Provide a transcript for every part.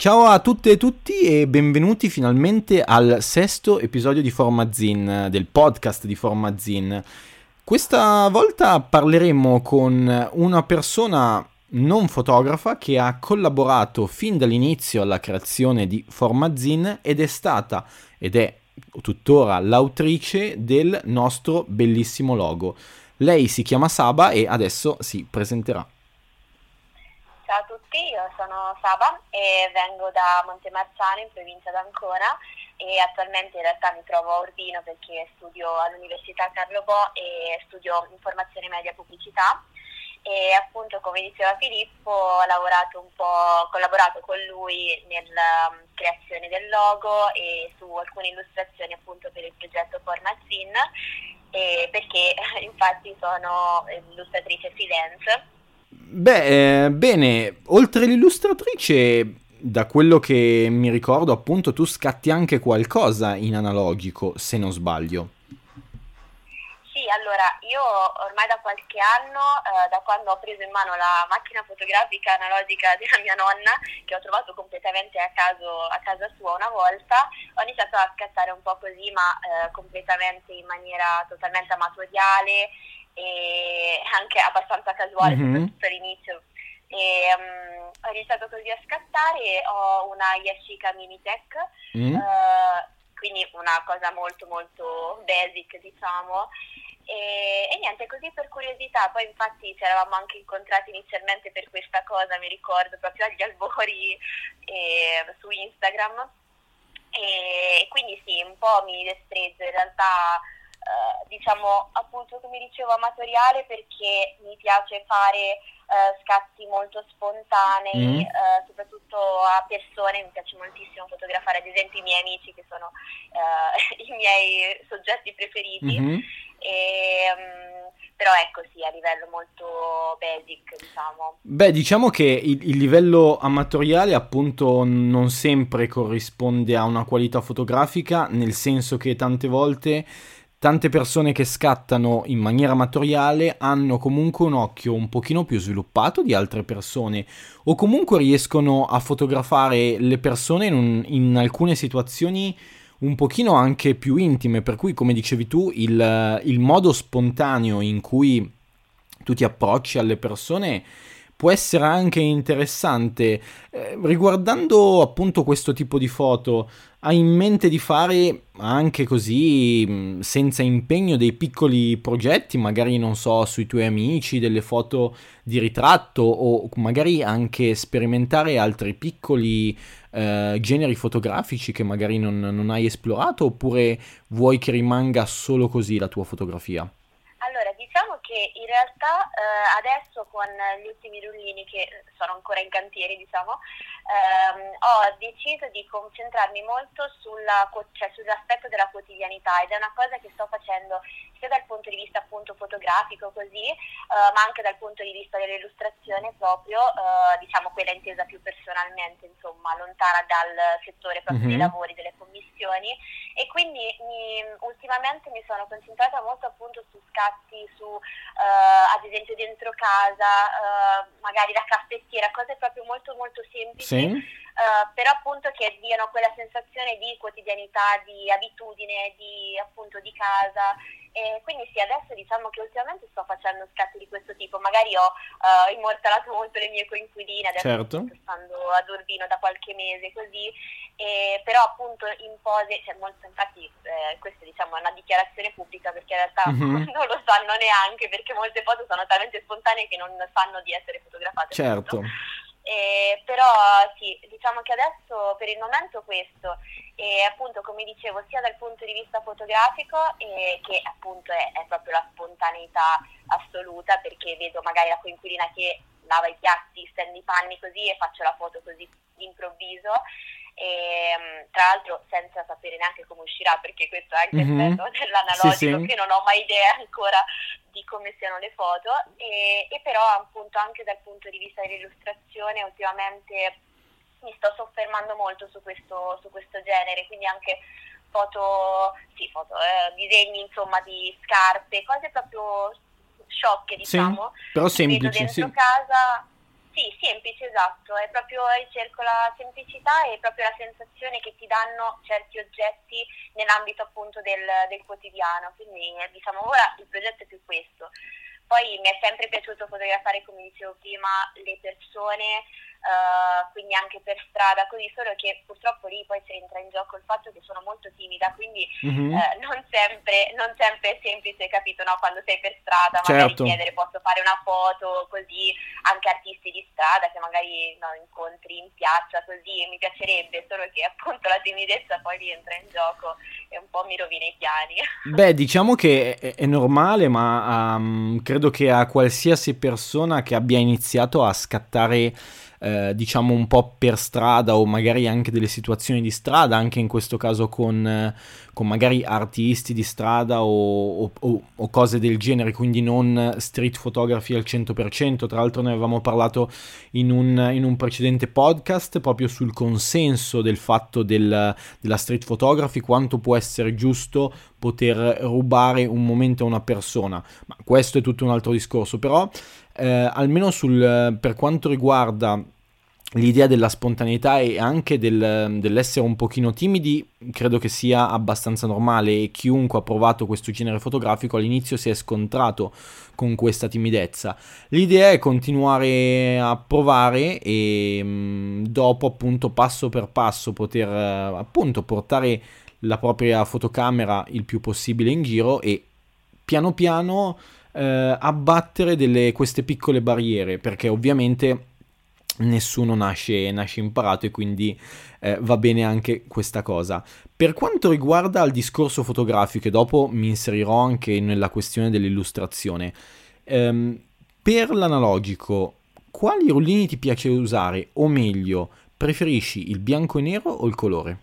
Ciao a tutte e tutti e benvenuti finalmente al sesto episodio di Formazin, del podcast di Formazin. Questa volta parleremo con una persona non fotografa che ha collaborato fin dall'inizio alla creazione di Formazin ed è stata ed è tuttora l'autrice del nostro bellissimo logo. Lei si chiama Saba e adesso si presenterà. Ciao a tutti, io sono Saba e vengo da Montemarciano in provincia d'Ancona e attualmente in realtà mi trovo a Urbino perché studio all'Università Carlo Bo e studio informazione media pubblicità e appunto come diceva Filippo ho lavorato un po', collaborato con lui nella um, creazione del logo e su alcune illustrazioni appunto per il progetto Formazin perché infatti sono illustratrice freelance. Beh, eh, bene, oltre l'illustratrice, da quello che mi ricordo appunto tu scatti anche qualcosa in analogico, se non sbaglio. Sì, allora io ormai da qualche anno, eh, da quando ho preso in mano la macchina fotografica analogica della mia nonna, che ho trovato completamente a, caso, a casa sua una volta, ho iniziato a scattare un po' così, ma eh, completamente in maniera totalmente amatoriale e anche abbastanza casuale, mm-hmm. soprattutto all'inizio. E, um, ho iniziato così a scattare, ho una Yashica Minitech, mm. uh, quindi una cosa molto molto basic diciamo e, e, niente, così per curiosità, poi infatti ci eravamo anche incontrati inizialmente per questa cosa, mi ricordo, proprio agli albori eh, su Instagram. E quindi sì, un po' mi destreggio in realtà, eh, diciamo appunto come dicevo amatoriale perché mi piace fare Uh, scatti molto spontanei, mm. uh, soprattutto a persone, mi piace moltissimo fotografare ad esempio i miei amici che sono uh, i miei soggetti preferiti. Mm-hmm. E, um, però ecco sì, a livello molto basic, diciamo. Beh, diciamo che il, il, livello amatoriale appunto non sempre corrisponde a una qualità fotografica, nel senso che tante volte tante persone che scattano in maniera amatoriale hanno comunque un occhio un pochino più sviluppato di altre persone o comunque riescono a fotografare le persone in, un, in alcune situazioni un pochino anche più intime, per cui come dicevi tu il, il modo spontaneo in cui tu ti approcci alle persone può essere anche interessante. Eh, riguardando appunto questo tipo di foto, hai in mente di fare anche così, senza impegno, dei piccoli progetti, magari non so, sui tuoi amici, delle foto di ritratto o magari anche sperimentare altri piccoli eh, generi fotografici che magari non, non hai esplorato oppure vuoi che rimanga solo così la tua fotografia? Allora, diciamo che in realtà eh, adesso con gli ultimi rullini che sono ancora in cantiere, diciamo, ehm, ho deciso di concentrarmi molto sulla, cioè, sull'aspetto della quotidianità ed è una cosa che sto facendo sia dal punto di vista appunto fotografico così, eh, ma anche dal punto di vista dell'illustrazione proprio, eh, diciamo quella intesa più personalmente, insomma, lontana dal settore proprio mm-hmm. dei mhm. lavori, delle commissioni e quindi mi, ultimamente mi sono concentrata molto appunto su scatti, su eh, ad esempio dentro casa, eh, magari la caffettiera, cose proprio molto molto semplici. Sì Uh, però appunto che diano quella sensazione di quotidianità, di abitudine, di appunto di casa. E quindi sì, adesso diciamo che ultimamente sto facendo scatti di questo tipo. Magari ho uh, immortalato molto le mie coinquiline, adesso certo. sto stando ad Urbino da qualche mese così. E, però appunto in pose, cioè molto, infatti eh, questa diciamo è una dichiarazione pubblica perché in realtà mm-hmm. non lo sanno neanche perché molte foto sono talmente spontanee che non sanno di essere fotografate. Certo. Eh, però sì, diciamo che adesso per il momento questo, e appunto come dicevo sia dal punto di vista fotografico eh, che appunto è, è, proprio la spontaneità assoluta perché vedo magari la coinquilina che lava i piatti, stende i panni così e faccio la foto così d'improvviso e, ehm, tra l'altro senza sapere neanche come uscirà perché questo è anche mm-hmm. il bello dell'analogico sì, sì. che non ho mai idea ancora di come siano le foto e, e però appunto anche dal punto di vista dell'illustrazione ultimamente mi sto soffermando molto su questo, su questo genere quindi anche foto, sì, foto eh, disegni insomma di scarpe cose proprio sciocche diciamo sì, però semplici dentro sì. casa Sì, semplice, esatto, è proprio ricerco la semplicità e proprio la sensazione che ti danno certi oggetti nell'ambito appunto del, del quotidiano, quindi diciamo ora il progetto è più questo. Poi mi è sempre piaciuto fotografare, come dicevo prima, le persone, Uh, quindi anche per strada, così solo che purtroppo lì poi si entra in gioco il fatto che sono molto timida, quindi mm-hmm. uh, non, sempre, non, sempre, è semplice, capito, no? quando sei per strada, magari certo. chiedere posso fare una foto, così anche artisti di strada che magari no, incontri in piazza, così mi piacerebbe, solo che appunto la timidezza poi rientra in gioco e un po' mi rovina i piani. Beh, diciamo che è, è normale, ma um, credo che a qualsiasi persona che abbia iniziato a scattare eh, diciamo un po' per strada o magari anche delle situazioni di strada, anche in questo caso con, eh, con magari artisti di strada o, o, o, cose del genere, quindi non street photography al 100%. Tra l'altro ne avevamo parlato in un, in un precedente podcast proprio sul consenso del fatto del, della street photography, quanto può essere giusto poter rubare un momento a una persona. Ma questo è tutto un altro discorso, però eh, almeno sul, per quanto riguarda l'idea della spontaneità e anche del, dell'essere un pochino timidi credo che sia abbastanza normale e chiunque ha provato questo genere fotografico all'inizio si è scontrato con questa timidezza. L'idea è continuare a provare e mm, dopo appunto passo per passo poter appunto portare la propria fotocamera il più possibile in giro e piano piano eh, abbattere delle, queste piccole barriere, perché ovviamente nessuno nasce, nasce imparato e quindi eh, va bene anche questa cosa. Per quanto riguarda il discorso fotografico, e dopo mi inserirò anche nella questione dell'illustrazione, ehm, per l'analogico, quali rullini ti piace usare? O meglio, preferisci il bianco e nero o il colore?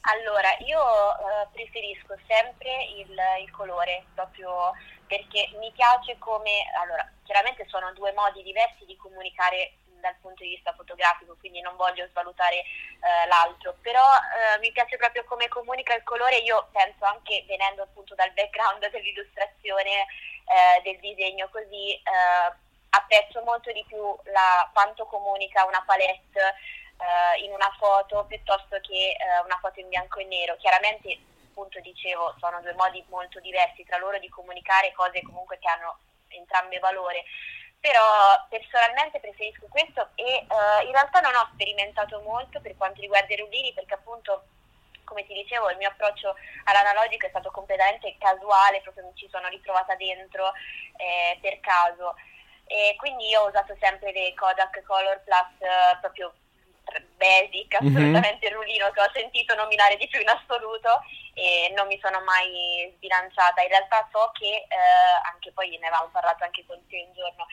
Allora, io eh, preferisco sempre il, il colore, proprio perché mi piace come, allora, chiaramente sono due modi diversi di comunicare dal punto di vista fotografico, quindi non voglio svalutare eh, l'altro, però eh, mi piace proprio come comunica il colore, io penso anche venendo appunto dal background dell'illustrazione, eh, del disegno così, eh, apprezzo molto di più la, quanto comunica una palette eh, in una foto piuttosto che eh, una foto in bianco e nero. Chiaramente appunto dicevo sono due modi molto diversi tra loro di comunicare cose comunque che hanno entrambe valore. Però personalmente preferisco questo e uh, in realtà non ho sperimentato molto per quanto riguarda i rullini perché appunto come ti dicevo il mio approccio all'analogico è stato completamente casuale, proprio mi ci sono ritrovata dentro eh, per caso. E quindi io ho usato sempre le Kodak Color Plus eh, proprio basic, mhm. assolutamente mm-hmm. il rullino che ho sentito nominare di più in assoluto e non mi sono mai sbilanciata. In realtà so che, eh, anche poi ne avevamo parlato anche con te un giorno,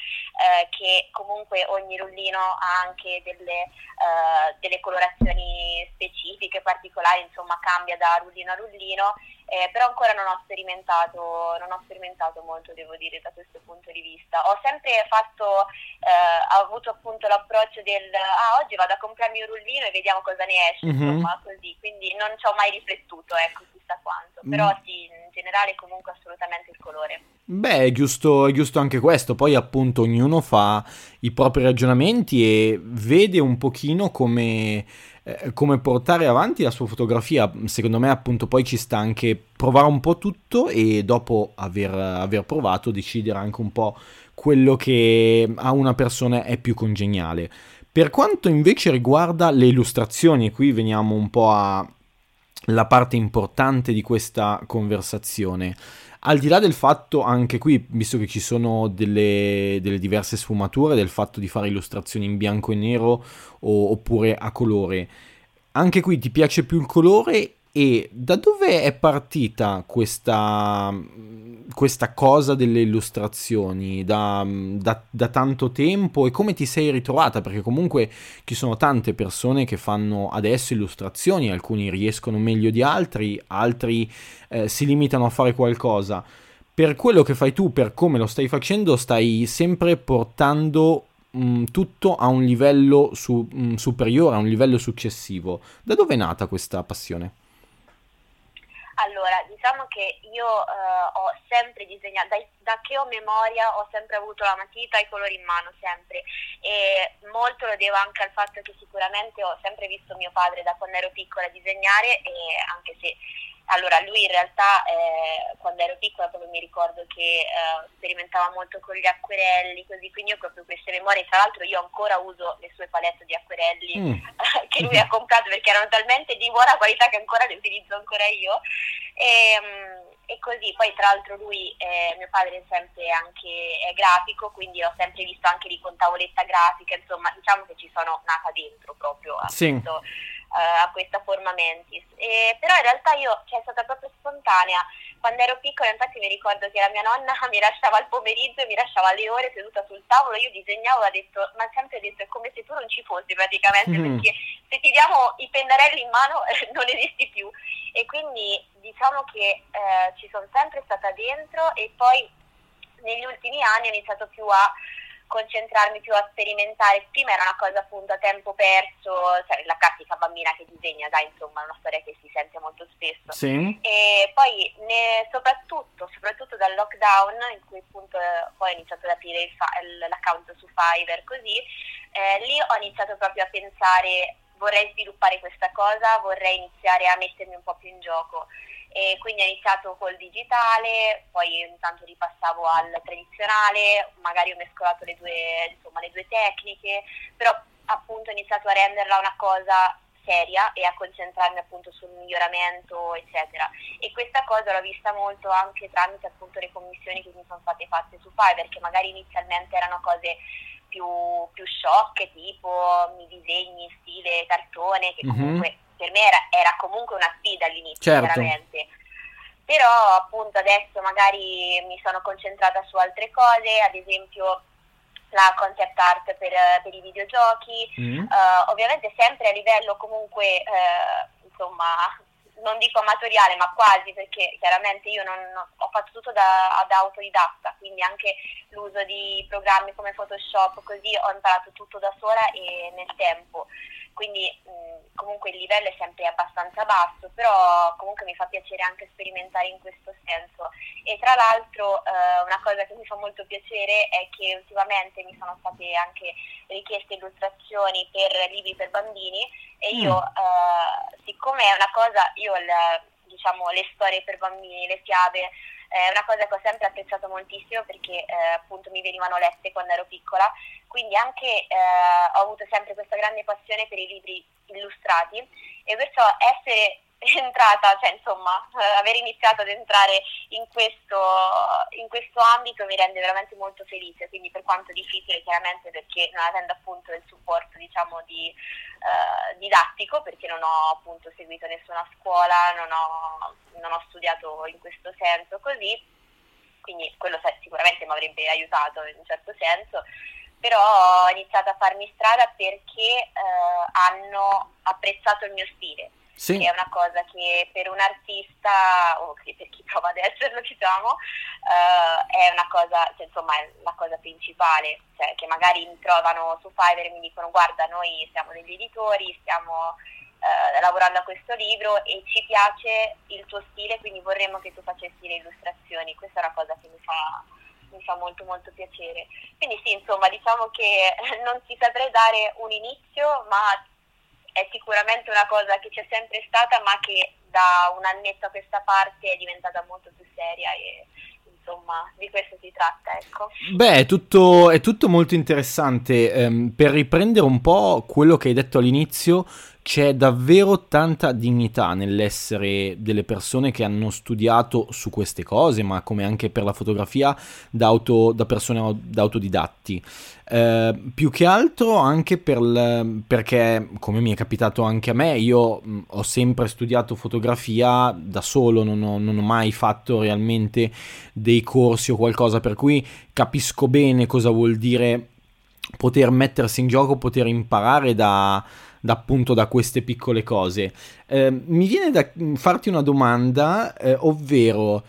eh, che comunque ogni rullino ha anche delle, eh, delle colorazioni specifiche, particolari, insomma cambia da rullino a rullino eh, però ancora non ho, sperimentato, non ho sperimentato molto, devo dire, da questo punto di vista. Ho sempre fatto, eh, ho avuto appunto l'approccio del ah, oggi vado a comprarmi un rullino e vediamo cosa ne esce, mm-hmm. insomma, così, quindi non ci ho mai riflettuto, ecco, chissà quanto, mm. però sì, in generale comunque assolutamente il colore. Beh, è giusto, è giusto anche questo, poi appunto ognuno fa i propri ragionamenti e vede un pochino come eh, come portare avanti la sua fotografia. Secondo me, appunto, poi ci sta anche provare un po' tutto e dopo aver, aver provato decidere anche un po' quello che a una persona è più congeniale. Per quanto invece riguarda le illustrazioni, qui veniamo un po' alla parte importante di questa conversazione. Al di là del fatto, anche qui, visto che ci sono delle, delle diverse sfumature, del fatto di fare illustrazioni in bianco e nero o, oppure a colore, anche qui ti piace più il colore e da dove è partita questa, questa cosa delle illustrazioni? Da, da, da, tanto tempo e come ti sei ritrovata? Perché comunque ci sono tante persone che fanno adesso illustrazioni, alcuni riescono meglio di altri, altri eh, si limitano a fare qualcosa. Per quello che fai tu, per come lo stai facendo, stai sempre portando mh, tutto a un livello su, mh, superiore, a un livello successivo. Da dove è nata questa passione? Allora, diciamo che io uh, ho sempre disegnato, da, da, che ho memoria ho sempre avuto la matita e i colori in mano, sempre. E molto lo devo anche al fatto che sicuramente ho sempre visto mio padre da quando ero piccola disegnare e anche se allora, lui in realtà eh, quando ero piccola proprio mi ricordo che eh, sperimentava molto con gli acquerelli, così, quindi ho proprio queste memorie. Tra l'altro io ancora uso le sue palette di acquerelli mm. che lui ha comprato perché erano talmente di buona qualità che ancora le utilizzo ancora io. E, um, e così, poi tra l'altro lui, eh, mio padre è sempre anche è grafico, quindi l'ho sempre visto anche lì con tavoletta grafica, insomma diciamo che ci sono nata dentro proprio a sì. questo uh, a questa forma mentis. E, però in realtà io, cioè, è stata proprio spontanea. Quando ero piccola, infatti mi ricordo che la mia nonna mi lasciava al pomeriggio, mi lasciava le ore seduta sul tavolo, io disegnavo, ha detto, ma sempre detto, è come se tu non ci fossi praticamente, mm. perché se ti diamo i pennarelli in mano non esisti più. E quindi diciamo che eh, ci sono sempre stata dentro e poi negli ultimi anni ho iniziato più a concentrarmi più a sperimentare. Prima era una cosa appunto a tempo perso, cioè la classica bambina che disegna, dai, insomma, è una storia che si sente molto spesso. Sì. E poi ne, soprattutto, soprattutto dal lockdown, in cui appunto poi ho iniziato ad aprire fa- l'account su Fiverr, così, eh, lì ho iniziato proprio a pensare vorrei sviluppare questa cosa, vorrei iniziare a mettermi un po' più in gioco. E quindi ho iniziato col digitale, poi intanto ripassavo al tradizionale, magari ho mescolato le due, insomma, le due tecniche, però appunto ho iniziato a renderla una cosa seria e a concentrarmi appunto sul miglioramento eccetera. E questa cosa l'ho vista molto anche tramite appunto le commissioni che mi sono state fatte su Fiverr che magari inizialmente erano cose più, più sciocche tipo mi disegni in stile cartone che mhm. comunque mm-hmm per me era, era comunque una sfida all'inizio, certo. veramente. Però appunto adesso magari mi sono concentrata su altre cose, ad esempio la concept art per, per i videogiochi, mm. uh, ovviamente sempre a livello comunque, uh, insomma, non dico amatoriale, ma quasi, perché chiaramente io non, non, ho fatto tutto da, da, autodidatta, quindi anche l'uso di programmi come Photoshop, così ho imparato tutto da sola e nel tempo quindi mh, comunque il livello è sempre abbastanza basso, però comunque mi fa piacere anche sperimentare in questo senso. E tra l'altro eh, una cosa che mi fa molto piacere è che ultimamente mi sono state anche richieste illustrazioni per libri per bambini e io, mm. eh, siccome è una cosa, io il, diciamo le storie per bambini, le fiabe, è una cosa che ho sempre apprezzato moltissimo perché eh, appunto mi venivano lette quando ero piccola, quindi anche eh, ho avuto sempre questa grande passione per i libri illustrati e perciò essere entrata, cioè insomma, eh, aver iniziato ad entrare in questo, in questo ambito mi rende veramente molto felice, quindi per quanto difficile chiaramente perché non avendo appunto il supporto diciamo di, eh, didattico, perché non ho appunto seguito nessuna scuola, non ho, non ho studiato in questo senso così, quindi quello sicuramente mi avrebbe aiutato in un certo senso, però ho iniziato a farmi strada perché eh, hanno apprezzato il mio stile sì. che è una cosa che per un artista, o per chi prova ad esserlo diciamo, uh, è una cosa, cioè, insomma è la cosa principale, cioè, che magari mi trovano su Fiverr e mi dicono guarda noi siamo degli editori, stiamo uh, lavorando a questo libro e ci piace il tuo stile, quindi vorremmo che tu facessi le illustrazioni, questa è una cosa che mi fa mi fa molto molto piacere. Quindi sì, insomma, diciamo che non ti saprei dare un inizio, ma è sicuramente una cosa che c'è sempre stata ma che da un annetto a questa parte è diventata molto più seria e insomma di questo si tratta ecco. Beh è tutto, è tutto molto interessante um, per riprendere un po' quello che hai detto all'inizio c'è davvero tanta dignità nell'essere delle persone che hanno studiato su queste cose, ma come anche per la fotografia da, auto, da persone da autodidatti. Eh, più che altro anche per l, perché, come mi è capitato anche a me, io mh, ho sempre studiato fotografia da solo, non ho, non ho mai fatto realmente dei corsi o qualcosa, per cui capisco bene cosa vuol dire poter mettersi in gioco, poter imparare da da, appunto da queste piccole cose. Eh, mi viene da farti una domanda, eh, ovvero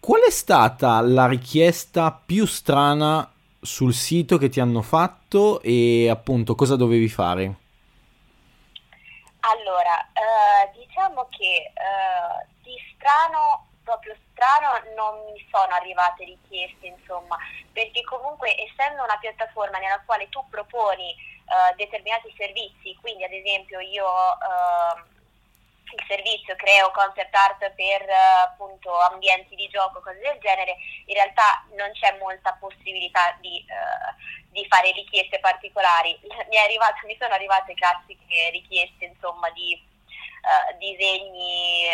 qual è stata la richiesta più strana sul sito che ti hanno fatto e appunto cosa dovevi fare? Allora, eh, diciamo che eh, di strano proprio strano non mi sono arrivate richieste, insomma, perché comunque essendo una piattaforma nella quale tu proponi uh, determinati servizi, quindi ad esempio io uh, il servizio creo concept art per uh, appunto ambienti di gioco, cose del genere, in realtà non c'è molta possibilità di, di fare richieste particolari. Mi, arrivato, mi, sono arrivate classiche richieste insomma di disegni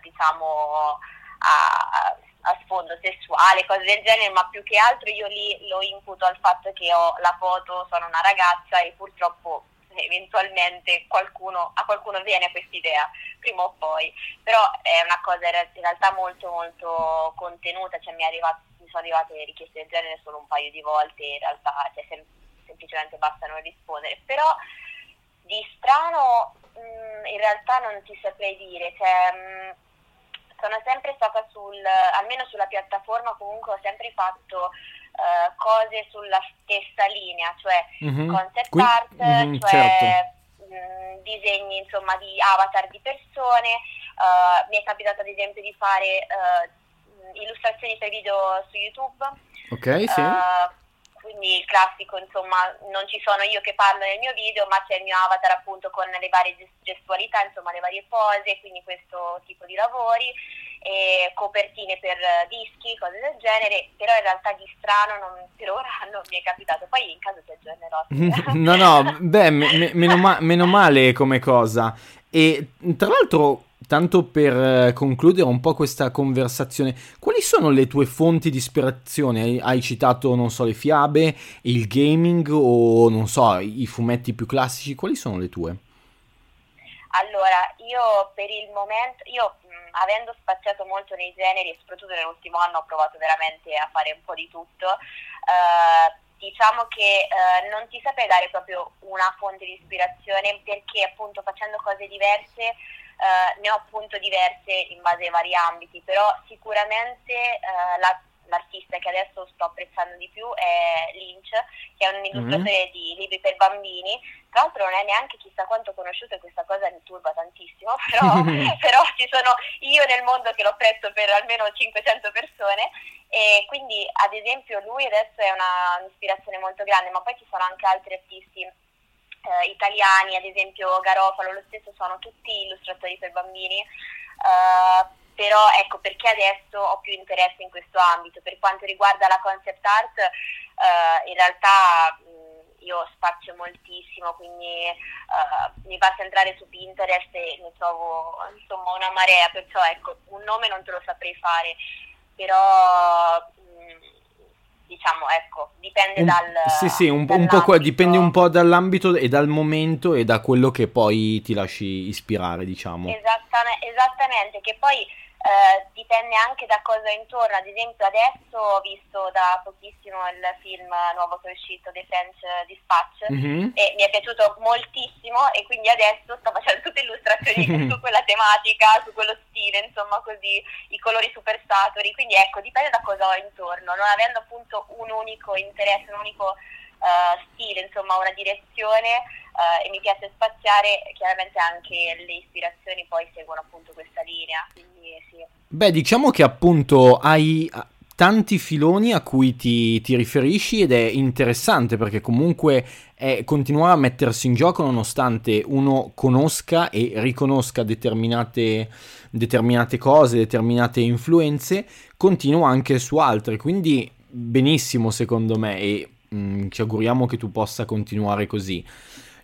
diciamo a, a sfondo sessuale, cose del genere, ma più che altro io lì lo imputo al fatto che ho la foto, sono una ragazza e purtroppo eventualmente qualcuno, a qualcuno viene questa idea prima o poi, però è una cosa in realtà molto molto contenuta, cioè mi, arrivato, mi sono arrivate richieste del genere solo un paio di volte, in realtà cioè, sem- semplicemente basta non rispondere, però di strano mh, mm, in realtà non ti saprei dire, cioè, mh, mm, sono sempre stata sul, almeno sulla piattaforma comunque ho sempre fatto uh, cose sulla stessa linea, cioè mm-hmm. concept Qui? art, mm-hmm, cioè certo. mh, mm, disegni insomma di avatar di persone, uh, mi è capitato ad esempio di fare uh, illustrazioni per video su YouTube. Ok, sì quindi il classico, insomma, non ci sono io che parlo nel mio video, ma c'è il mio avatar appunto con le varie gestualità, insomma, le varie pose, quindi questo tipo di lavori, copertine per dischi, cose del genere, però in realtà di strano non, per ora non mi è capitato, poi in caso ti aggiornerò. no, no, beh, me, meno, ma- meno male come cosa. E tra l'altro tanto per eh, concludere un po' questa conversazione, quali sono le tue fonti di ispirazione? Hai citato, non so, le fiabe, il gaming o, non so, i fumetti più classici, quali sono le tue? Allora, io per il momento, io mh, avendo spaziato molto nei generi e soprattutto nell'ultimo anno ho provato veramente a fare un po' di tutto, eh, diciamo che eh, non ti saprei dare proprio una fonte di ispirazione perché appunto facendo cose diverse eh, ne ho appunto diverse in base ai vari ambiti, però sicuramente eh, la, l'artista che adesso sto apprezzando di più è Lynch, che è un illustratore mm-hmm. di libri per bambini. Tra l'altro non è neanche chissà quanto conosciuto e questa cosa mi turba tantissimo, però, però ci sono io nel mondo che l'ho preso per almeno 500 persone e quindi ad esempio lui adesso è una, un'ispirazione molto grande, ma poi ci sono anche altri artisti eh, italiani, ad esempio Garofalo, lo stesso, sono tutti illustratori per bambini, eh, però ecco perché adesso ho più interesse in questo ambito. Per quanto riguarda la concept art, eh, in realtà mh, io spazio moltissimo, quindi eh, mi basta entrare su Pinterest e ne trovo insomma una marea, perciò ecco, un nome non te lo saprei fare, però diciamo, ecco, dipende un, dal... Sì, sì, un, un po', dipende un po' dall'ambito e dal momento e da quello che poi ti lasci ispirare, diciamo. Esattamente, esattamente che poi eh, dipende anche da cosa è intorno, ad esempio adesso ho visto da pochissimo il film nuovo che è uscito, The French Dispatch, mm-hmm. e mi è piaciuto moltissimo e quindi adesso sto facendo tutte illustrazioni su quella tematica, su quello stile, insomma così, i colori super saturi, quindi ecco, dipende da cosa ho intorno, non avendo appunto un unico interesse, un unico uh, stile, insomma una direzione uh, e mi piace spaziare, chiaramente anche le ispirazioni poi seguono appunto questa linea. Sì. Beh, diciamo che appunto hai tanti filoni a cui ti, ti, riferisci ed è interessante perché comunque è continuare a mettersi in gioco nonostante uno conosca e riconosca determinate, determinate cose, determinate influenze, continua anche su altre, quindi benissimo secondo me e Mm, ci auguriamo che tu possa continuare così.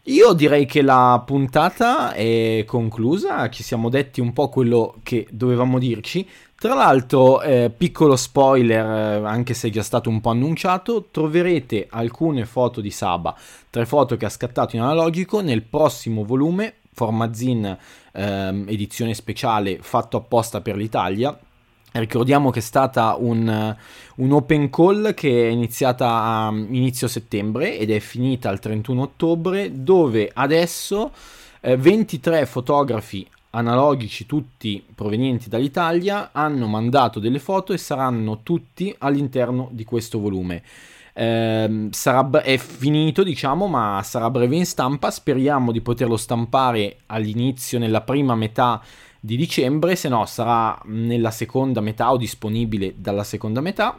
Io direi che la puntata è conclusa, ci siamo detti un po' quello che dovevamo dirci. Tra l'altro, eh, piccolo spoiler, eh, anche se è già stato un po' annunciato, troverete alcune foto di Saba, tre foto che ha scattato in analogico nel prossimo volume, Formazin eh, edizione speciale fatto apposta per l'Italia, Ricordiamo che è stata un, un, open call che è iniziata a inizio settembre ed è finita il 31 ottobre, dove adesso eh, 23 fotografi analogici, tutti provenienti dall'Italia, hanno mandato delle foto e saranno tutti all'interno di questo volume. Eh, sarà, è finito, diciamo, ma sarà breve in stampa. Speriamo di poterlo stampare all'inizio, nella prima metà di dicembre, se no sarà nella seconda metà o disponibile dalla seconda metà.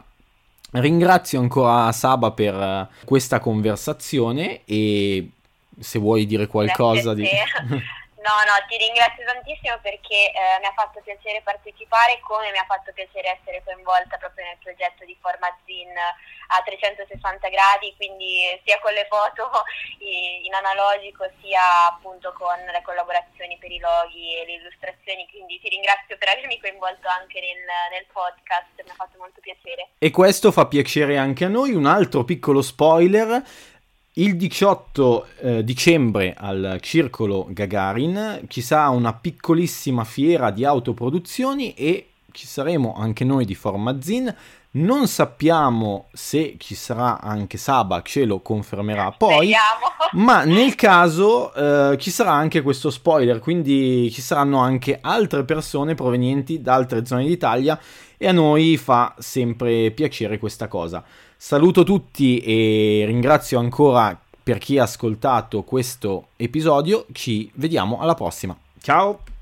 Ringrazio ancora Saba per eh, questa conversazione e se vuoi dire qualcosa di... No, no, ti ringrazio tantissimo perché eh, mi ha fatto piacere partecipare come mi ha fatto piacere essere coinvolta proprio nel progetto di Formazin a 360 gradi, quindi sia con le foto in analogico sia appunto con le collaborazioni per i loghi e le illustrazioni, quindi ti ringrazio per avermi coinvolto anche nel, nel podcast, mi ha fatto molto piacere. E questo fa piacere anche a noi, un altro piccolo spoiler. Il 18 eh, dicembre al Circolo Gagarin ci sarà una piccolissima fiera di autoproduzioni e ci saremo anche noi di Formazin. Non sappiamo se ci sarà anche Saba, ce lo confermerà poi, Speriamo. ma nel caso eh, ci sarà anche questo spoiler, quindi ci saranno anche altre persone provenienti da altre zone d'Italia e a noi fa sempre piacere questa cosa. Saluto tutti e ringrazio ancora per chi ha ascoltato questo episodio. Ci vediamo alla prossima. Ciao!